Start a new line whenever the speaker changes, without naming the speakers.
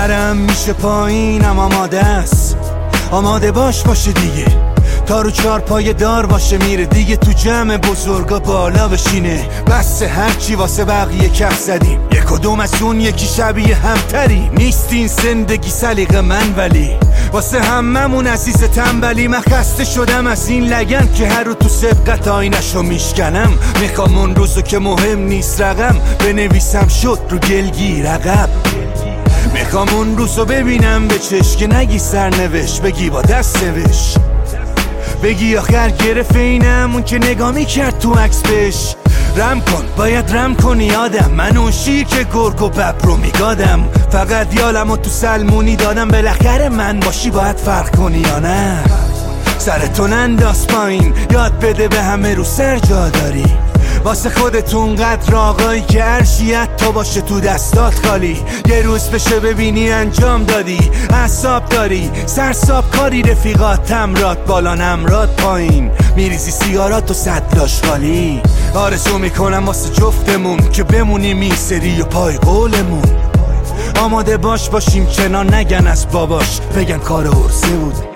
سرم میشه پایینم آماده است. آماده باش باشه دیگه. تا رو چار پای دار باشه میره دیگه. تو جمع بزرگا بالا بشینه. بس هرچی واسه بقیه کف زدیم. یک کدوم از اون یکی شبیه همتری. نیستین زندگی سلیق من ولی. واسه هممون عزیز تنبلی. من خسته شدم از این لگن که هر رو تو سبقت آینشو میشکنم. می‌خوام اون روزو که مهم نیست رقم. بنویسم شد رو گلگی رقب. می‌خوام اون روزو ببینم به چش که نگی سرنوشت بگی با دست نوشت. بگی آخر گرفت اینم اون که نگاه می‌کرد تو عکس بش رم کن باید رم کنی یادم من اون شیر که گرگ و بب رو میگادم. فقط یالم و تو سلمونی دادم. بالاخره من باشی باید فرق کنی یا نه؟ سرتو ننداز پایین. یاد بده به همه رو سر جا داری. واسه خودتون قدر آقایی که هرشیت تا باشه تو دستات خالی. یه روز بشه ببینی انجام دادی حساب داری. سرساب کاری رفیقات تمرات بالا نمرات پایین. میریزی سیارات و صدلاش خالی. آرزو می‌کنم واسه جفتمون که بمونیم این سری و پای قولمون. آماده باش باشیم کنار نگن از باباش. بگن کار عرصه بود.